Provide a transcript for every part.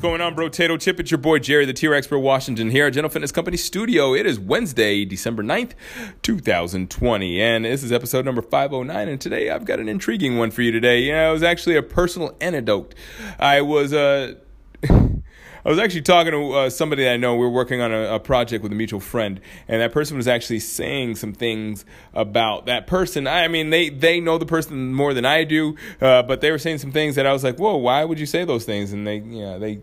What's going on, bro? Tato Chip? It's your boy Jerry, the TRX Expert Washington here at General Fitness Company Studio. It is Wednesday, December 9th, 2020, and this is episode number 509. And today I've got an intriguing one for you today. Yeah, it was actually a personal anecdote. I was, uh, I was actually talking to uh, somebody I know. We were working on a, a project with a mutual friend, and that person was actually saying some things about that person. I mean, they they know the person more than I do, uh, but they were saying some things that I was like, "Whoa, why would you say those things?" And they, yeah, they.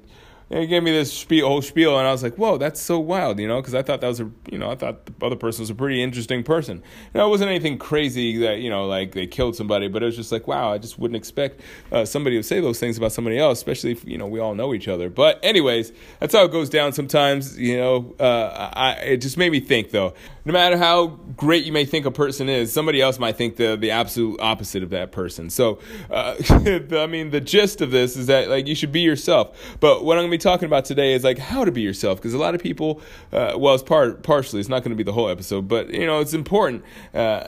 They gave me this spiel, whole spiel, and I was like, "Whoa, that's so wild," you know, because I thought that was a, you know, I thought the other person was a pretty interesting person. You know, it wasn't anything crazy that you know, like they killed somebody, but it was just like, wow, I just wouldn't expect uh, somebody to say those things about somebody else, especially if you know we all know each other. But anyways, that's how it goes down sometimes. You know, uh, I, it just made me think though. No matter how great you may think a person is, somebody else might think the the absolute opposite of that person. So, uh, I mean, the gist of this is that like you should be yourself. But what I'm gonna be talking about today is like how to be yourself because a lot of people, uh, well, it's part partially. It's not going to be the whole episode, but you know, it's important uh,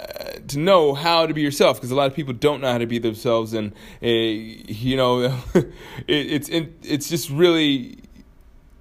to know how to be yourself because a lot of people don't know how to be themselves, and uh, you know, it, it's it, it's just really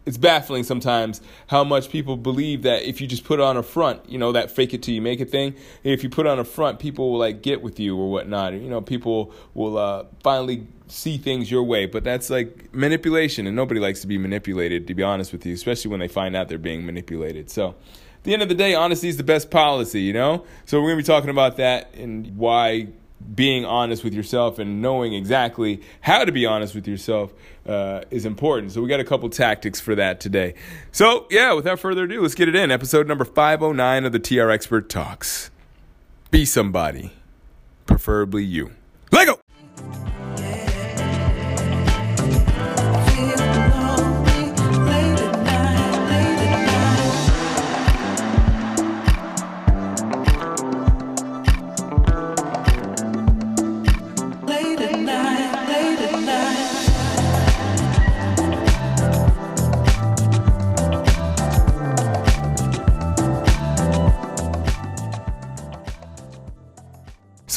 it's baffling sometimes how much people believe that if you just put on a front, you know, that fake it till you make it thing. If you put on a front, people will like get with you or whatnot. You know, people will uh, finally see things your way. But that's like manipulation, and nobody likes to be manipulated, to be honest with you, especially when they find out they're being manipulated. So, at the end of the day, honesty is the best policy, you know? So, we're to be talking about that and why being honest with yourself and knowing exactly how to be honest with yourself uh, is important. So we got a couple tactics for that today. So yeah, without further ado, let's get it in. Episode number 509 of the TRX Expert Talks. Be somebody, preferably you. Lego.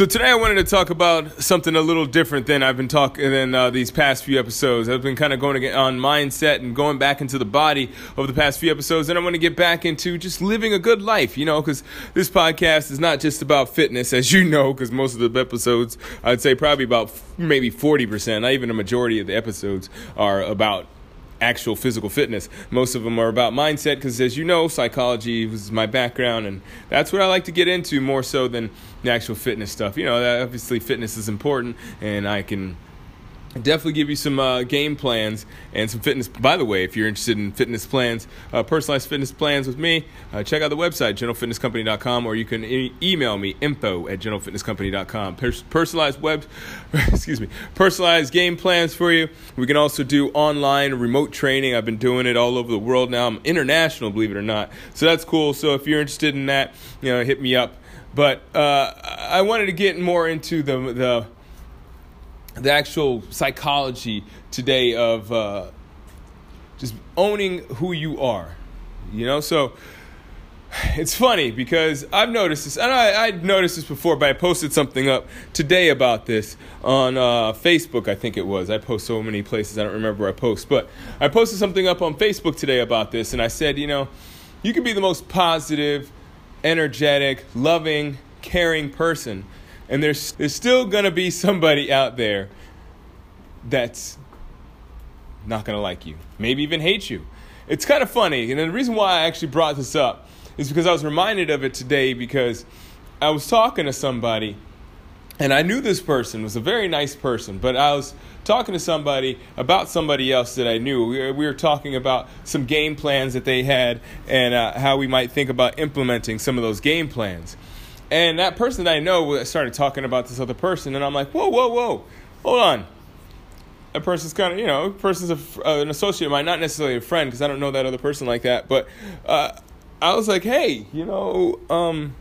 So today I wanted to talk about something a little different than I've been talking than uh, these past few episodes. I've been kind of going on mindset and going back into the body over the past few episodes, and I want to get back into just living a good life, you know, because this podcast is not just about fitness, as you know, because most of the episodes, I'd say probably about maybe forty percent, not even a majority of the episodes, are about actual physical fitness. Most of them are about mindset because, as you know, psychology was my background, and that's what I like to get into more so than the actual fitness stuff. You know, obviously, fitness is important, and I can definitely give you some uh, game plans and some fitness by the way if you're interested in fitness plans uh, personalized fitness plans with me uh, check out the website generalfitnesscompany.com or you can e- email me info at generalfitnesscompany.com Pers- personalized web excuse me personalized game plans for you. We can also do online remote training. I've been doing it all over the world now. I'm international believe it or not. So that's cool. So if you're interested in that you know hit me up. But uh, i wanted to get more into the the the actual psychology today of uh, just owning who you are. You know, so it's funny because I've noticed this, and I, I'd noticed this before, but I posted something up today about this on uh, Facebook, I think it was. I post so many places, I don't remember where I post, but I posted something up on Facebook today about this, and I said, you know, you can be the most positive, energetic, loving, caring person and there's there's still gonna be somebody out there that's not gonna like you, maybe even hate you. It's kind of funny, and the reason why I actually brought this up is because I was reminded of it today because I was talking to somebody, and I knew this person was a very nice person, but I was talking to somebody about somebody else that I knew. We were, we were talking about some game plans that they had and uh, how we might think about implementing some of those game plans. And that person that I know started talking about this other person, and I'm like, whoa, whoa, whoa, hold on. That person's kind of, you know, person's a, uh, an associate of mine, not necessarily a friend, because I don't know that other person like that. But uh, I was like, hey, you know, um,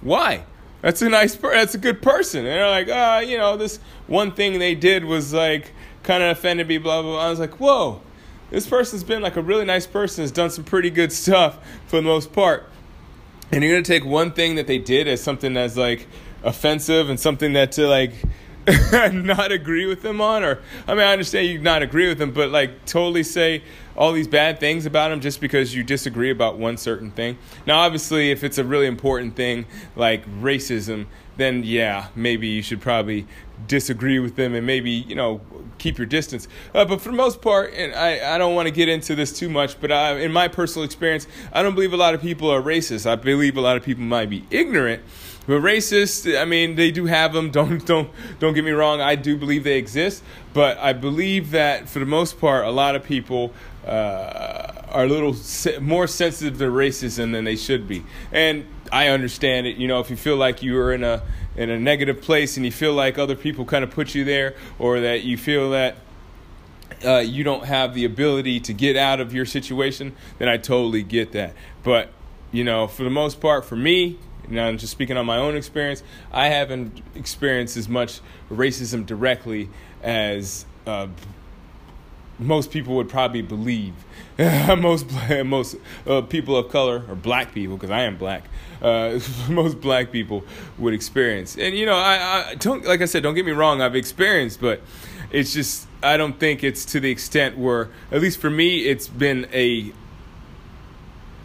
why? that's a nice per- that's a good person and they're like ah you know this one thing they did was like kind of offended me blah, blah blah i was like whoa this person's been like a really nice person has done some pretty good stuff for the most part and you're gonna take one thing that they did as something that's like offensive and something that to like not agree with them on or i mean i understand you not agree with them but like totally say all these bad things about them just because you disagree about one certain thing. Now, obviously, if it's a really important thing like racism, then yeah, maybe you should probably disagree with them and maybe you know keep your distance. Uh, but for the most part, and I, I don't want to get into this too much, but I, in my personal experience, I don't believe a lot of people are racist. I believe a lot of people might be ignorant. But racist, I mean, they do have them. Don't don't don't get me wrong. I do believe they exist, but I believe that for the most part, a lot of people uh, are a little se- more sensitive to racism than they should be. And I understand it. You know, if you feel like you are in a in a negative place and you feel like other people kind of put you there, or that you feel that uh, you don't have the ability to get out of your situation, then I totally get that. But you know, for the most part, for me, you know, just speaking on my own experience, I haven't experienced as much racism directly as uh, most people would probably believe. most most uh, people of color or black people, because I am black, uh, most black people would experience. And you know, I, I don't like I said, don't get me wrong, I've experienced, but it's just I don't think it's to the extent where, at least for me, it's been a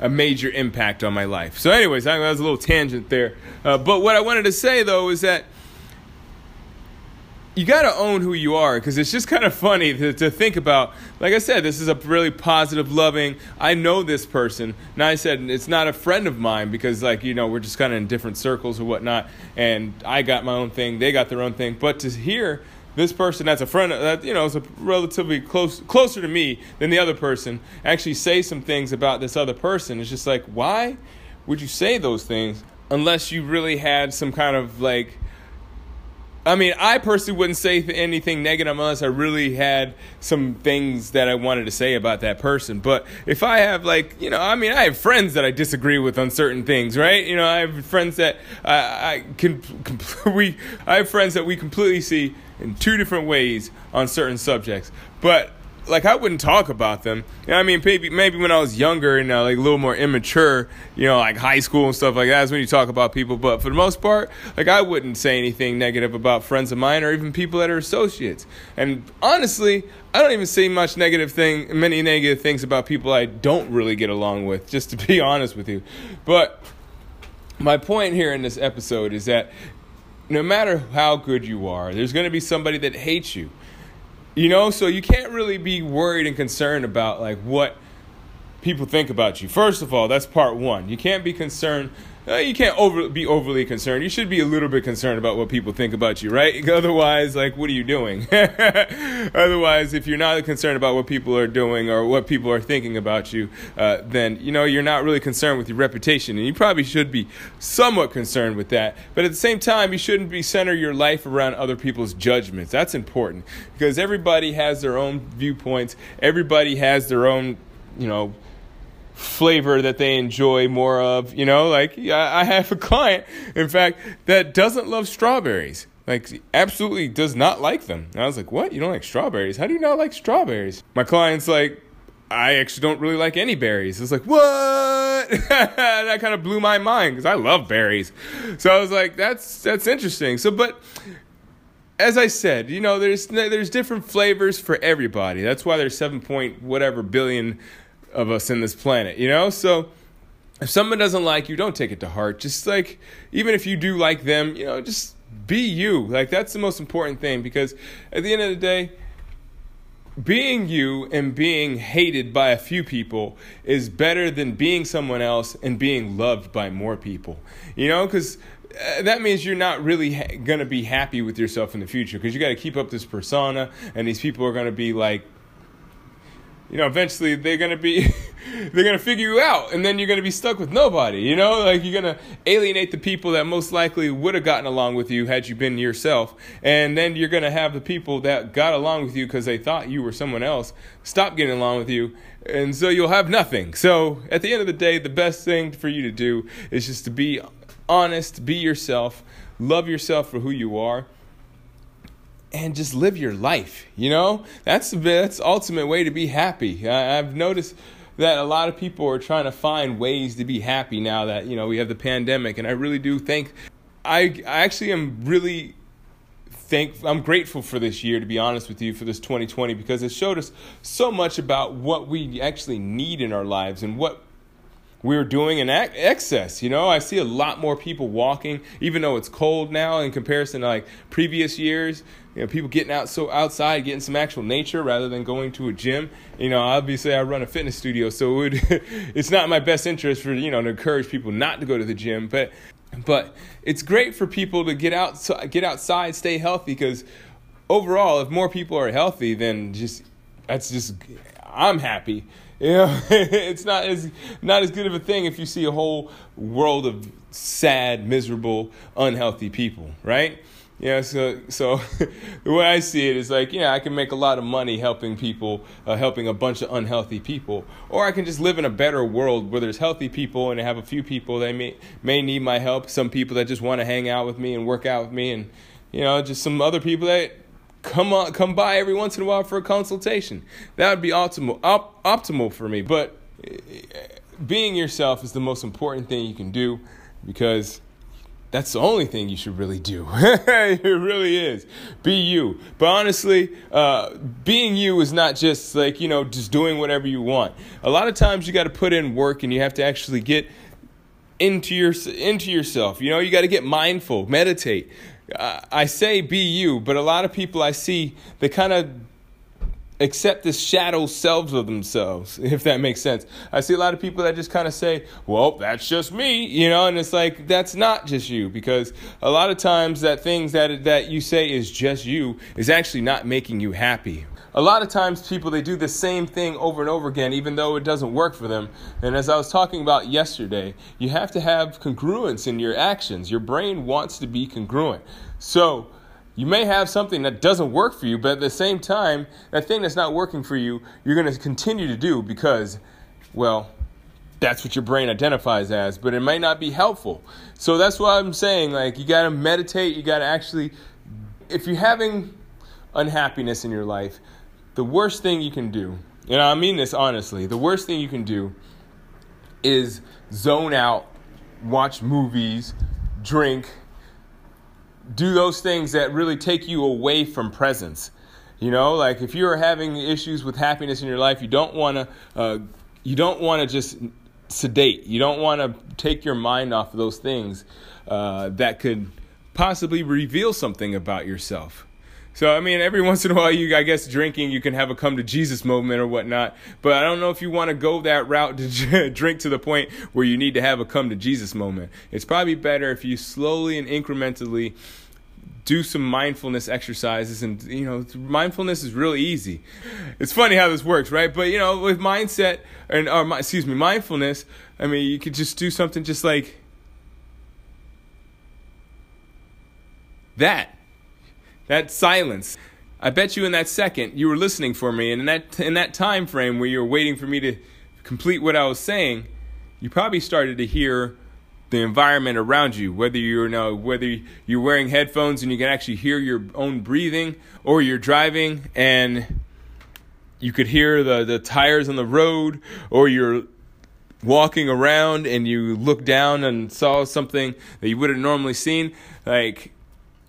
a major impact on my life. So, anyways, that was a little tangent there. Uh, but what I wanted to say though is that you got to own who you are because it's just kind of funny to, to, think about. Like I said, this is a really positive, loving. I know this person. Now I said it's not a friend of mine because, like you know, we're just kind of in different circles or whatnot. And I got my own thing, they got their own thing. But to hear this person that's a friend that you know is a relatively close closer to me than the other person actually say some things about this other person, it's just like why would you say those things unless you really had some kind of like I mean, I personally wouldn't say anything negative unless I really had some things that I wanted to say about that person. But if I have, like, you know, I mean, I have friends that I disagree with on certain things, right? You know, I have friends that I, I can, we, I have friends that we completely see in two different ways on certain subjects. But like I wouldn't talk about them. You know I mean, maybe maybe when I was younger and uh, like a little more immature, you know, like high school and stuff like that is when you talk about people. But for the most part, like I wouldn't say anything negative about friends of mine or even people that are associates. And honestly, I don't even say much negative thing, many negative things about people I don't really get along with. Just to be honest with you, but my point here in this episode is that no matter how good you are, there's going to be somebody that hates you. You know, so you can't really be worried and concerned about like what people think about you. First of all, that's part one. You can't be concerned. Uh, you can't over, be overly concerned. You should be a little bit concerned about what people think about you, right? Otherwise, like, what are you doing? Otherwise, if you're not concerned about what people are doing or what people are thinking about you, uh, then you know you're not really concerned with your reputation, and you probably should be somewhat concerned with that. But at the same time, you shouldn't be center your life around other people's judgments. That's important because everybody has their own viewpoints. Everybody has their own, you know flavor that they enjoy more of. You know, like I have a client, in fact, that doesn't love strawberries. Like, absolutely does not like them. And I was like, what? You don't like strawberries? How do you not like strawberries? My client's like, I actually don't really like any berries. It's like, what? that kind of blew my mind because I love berries. So I was like, that's that's interesting. So, but as I said, you know, there's there's different flavors for everybody. That's why there's seven point whatever billion of us in this planet, you know? So if someone doesn't like you, don't take it to heart. Just like, even if you do like them, you know, just be you. Like, that's the most important thing because at the end of the day, being you and being hated by a few people is better than being someone else and being loved by more people. You know, because uh, that means you're not really ha- going to be happy with yourself in the future because you got to keep up this persona and these people are going to be like you know eventually they're to be they're to figure you out and then you're to be stuck with nobody you know? Like you're to alienate the people that most likely would have gotten along with you had you been yourself and then you're to have the people that got along with you because they thought you were someone else stop getting along with you and so you'll have nothing. So at the end of the day the best thing for you to do is just to be honest be yourself love yourself for who you are and just live your life. You know, that's the that's ultimate way to be happy. I, I've noticed that a lot of people are trying to find ways to be happy now that you know we have the pandemic, and I really do think I I actually am really thank I'm grateful for this year to be honest with you for this 2020 because it showed us so much about what we actually need in our lives and what we're doing in excess. You know, I see a lot more people walking, even though it's cold now in comparison to like previous years. You know, people getting out so outside, getting some actual nature rather than going to a gym. You know, obviously I run a fitness studio, so it would, it's not my best interest for you know to encourage people not to go to the gym, but but it's great for people to get out, get outside, stay healthy because overall, if more people are healthy, then just that's just I'm happy. You know, it's not as not as good of a thing if you see a whole world of sad, miserable, unhealthy people, right? Yeah, so so the way I see it is like, yeah, I can make a lot of money helping people, uh, helping a bunch of unhealthy people, or I can just live in a better world where there's healthy people and I have a few people that may may need my help, some people that just want to hang out with me and work out with me, and you know, just some other people that come on, come by every once in a while for a consultation. That would be optimal, op, optimal for me. But being yourself is the most important thing you can do because that's the only thing you should really do. it really is. Be you. But honestly, uh, being you is not just like, you know, just doing whatever you want. A lot of times you got to put in work and you have to actually get into your into yourself. You know, you got to get mindful, meditate. I say be you, but a lot of people I see, they kind of accept the shadow selves of themselves, if that makes sense. I see a lot of people that just kind of say, well, that's just me, you know, and it's like, that's not just you, because a lot of times that things that, that you say is just you is actually not making you happy a lot of times people they do the same thing over and over again even though it doesn't work for them. And as i was talking about yesterday you have to have congruence in your actions. Your brain wants to be congruent. So you may have something that doesn't work for you but at the same time that thing that's not working for you you're going to continue to do because well that's what your brain identifies as but it might not be helpful. So that's why i'm saying like you got to meditate. You got to actually if you're having unhappiness in your life the worst thing you can do, and I mean this honestly, the worst thing you can do is zone out, watch movies, drink, do those things that really take you away from presence. You know, like if you're having issues with happiness in your life, you don't want to, uh, you don't want to just sedate. You don't want to take your mind off of those things uh, that could possibly reveal something about yourself. So I mean, every once in a while, you I guess drinking, you can have a come to Jesus moment or whatnot. But I don't know if you want to go that route to drink to the point where you need to have a come to Jesus moment. It's probably better if you slowly and incrementally do some mindfulness exercises and you know mindfulness is really easy it's funny how this works right but you know with mindset and or excuse me mindfulness i mean you could just do something just like that that silence. I bet you in that second you were listening for me, and in that in that time frame where you were waiting for me to complete what I was saying, you probably started to hear the environment around you. Whether you're you know, whether you're wearing headphones and you can actually hear your own breathing, or you're driving and you could hear the the tires on the road, or you're walking around and you look down and saw something that you would have normally seen, like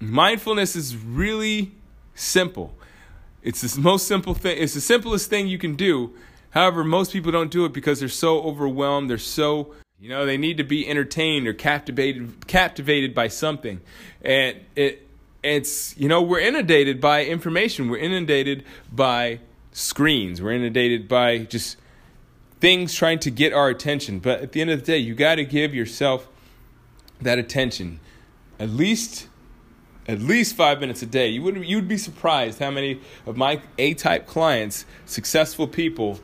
mindfulness is really simple. It's the most simple thing. It's the simplest thing you can do. However, most people don't do it because they're so overwhelmed. They're so, you know, they need to be entertained or captivated captivated by something. And it it's, you know, we're inundated by information. We're inundated by screens. We're inundated by just things trying to get our attention. But at the end of the day, you got to give yourself that attention at least at least five minutes a day. You would you'd be surprised how many of my A type clients, successful people,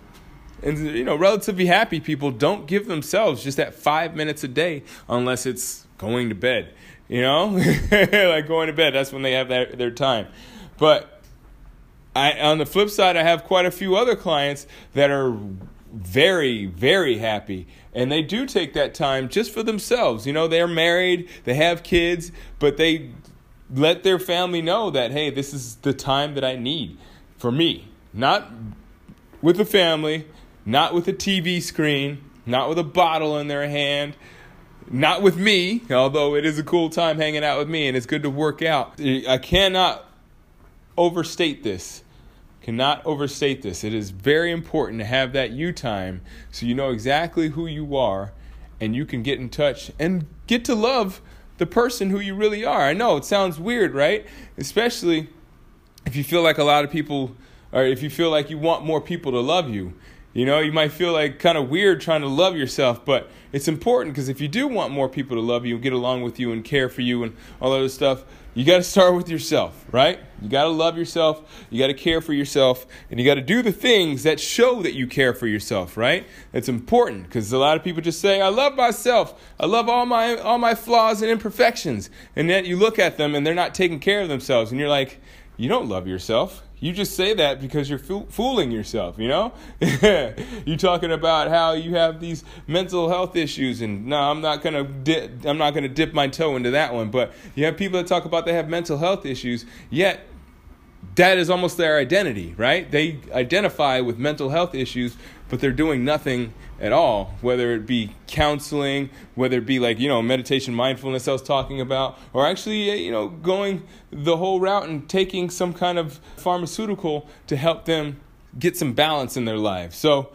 and you know relatively happy people don't give themselves just that five minutes a day unless it's going to bed. You know, like going to bed. That's when they have their, their time. But I on the flip side, I have quite a few other clients that are very very happy and they do take that time just for themselves you know they're married they have kids but they let their family know that hey this is the time that i need for me. Not with the family not with a tv screen not with a bottle in their hand not with me although it is a cool time hanging out with me and it's good to work out. I cannot overstate this. Cannot overstate this. It is very important to have that you time so you know exactly who you are and you can get in touch and get to love the person who you really are. I know it sounds weird, right? Especially if you feel like a lot of people, or if you feel like you want more people to love you. You know, you might feel like kind of weird trying to love yourself, but it's important because if you do want more people to love you and get along with you and care for you and all that other stuff, you got to start with yourself, right? You got to love yourself, you got to care for yourself, and you got to do the things that show that you care for yourself, right? It's important because a lot of people just say, "I love myself. I love all my all my flaws and imperfections." And then you look at them and they're not taking care of themselves, and you're like, "You don't love yourself." You just say that because you're fooling yourself, you know? you're talking about how you have these mental health issues and no, I'm not going to di- I'm not going to dip my toe into that one, but you have people that talk about they have mental health issues, yet that is almost their identity, right? They identify with mental health issues, but they're doing nothing at all, whether it be counseling, whether it be like, you know, meditation, mindfulness I was talking about, or actually, uh, you know, going the whole route and taking some kind of pharmaceutical to help them get some balance in their lives. So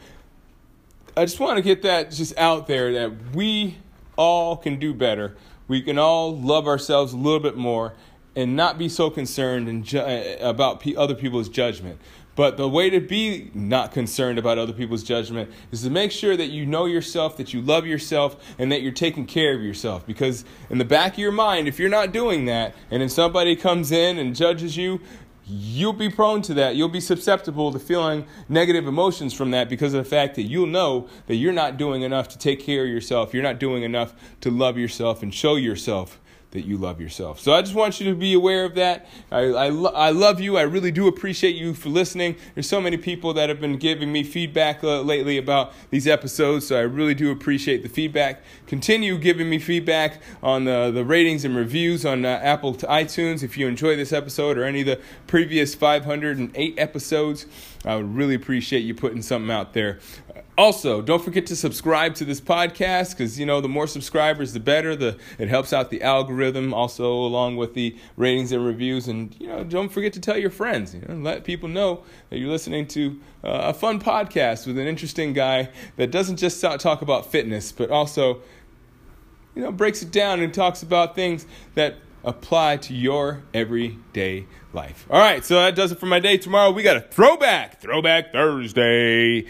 I just want to get that just out there that we all can do better. We can all love ourselves a little bit more and not be so concerned and ju- uh, about p- other people's judgment. But the way to be not concerned about other people's judgment is to make sure that you know yourself, that you love yourself, and that you're taking care of yourself. Because in the back of your mind, if you're not doing that, and then somebody comes in and judges you, you'll be prone to that. You'll be susceptible to feeling negative emotions from that because of the fact that you'll know that you're not doing enough to take care of yourself. You're not doing enough to love yourself and show yourself that you love yourself. So I just want you to be aware of that. I, I, lo- I love you. I really do appreciate you for listening. There's so many people that have been giving me feedback uh, lately about these episodes, so I really do appreciate the feedback. Continue giving me feedback on the, the ratings and reviews on uh, Apple to iTunes if you enjoy this episode or any of the previous 508 episodes. I would really appreciate you putting something out there. Also, don't forget to subscribe to this podcast because you know the more subscribers, the better. The it helps out the algorithm. Also, along with the ratings and reviews, and you know, don't forget to tell your friends. You know, let people know that you're listening to uh, a fun podcast with an interesting guy that doesn't just talk about fitness, but also, you know, breaks it down and talks about things that apply to your everyday life. All right, so that does it for my day. Tomorrow we got a throwback, throwback Thursday.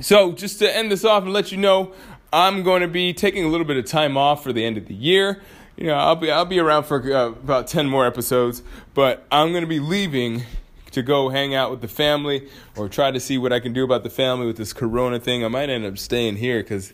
So, just to end this off and let you know, I'm going to be taking a little bit of time off for the end of the year. You know, I'll be I'll be around for uh, about 10 more episodes, but I'm going to be leaving to go hang out with the family or try to see what I can do about the family with this corona thing. I might end up staying here cuz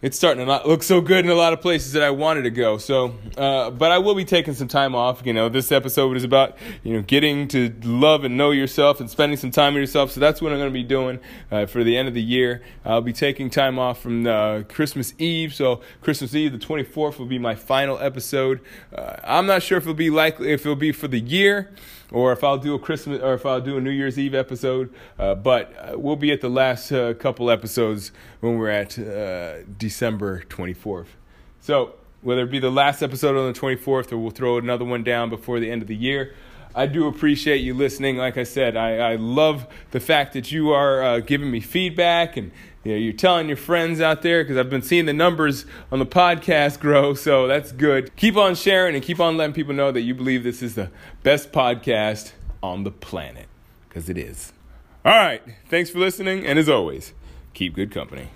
it's starting to not look so good in a lot of places that I wanted to go. So, uh, but I will be taking some time off. You know, this episode is about you know getting to love and know yourself and spending some time with yourself. So that's what I'm going to be doing uh, for the end of the year. I'll be taking time off from uh, Christmas Eve. So Christmas Eve, the 24th, will be my final episode. Uh, I'm not sure if it'll be likely if it'll be for the year or if I'll do a Christmas or if I'll do a New Year's Eve episode. Uh, but uh, we'll be at the last uh, couple episodes when we're at uh, December 24th. So whether it be the last episode on the 24th or we'll throw another one down before the end of the year. I do appreciate you listening. Like I said, I, I love the fact that you are uh, giving me feedback and you know, you're telling your friends out there because I've been seeing the numbers on the podcast grow, so that's good. Keep on sharing and keep on letting people know that you believe this is the best podcast on the planet because it is. All right, thanks for listening, and as always, keep good company.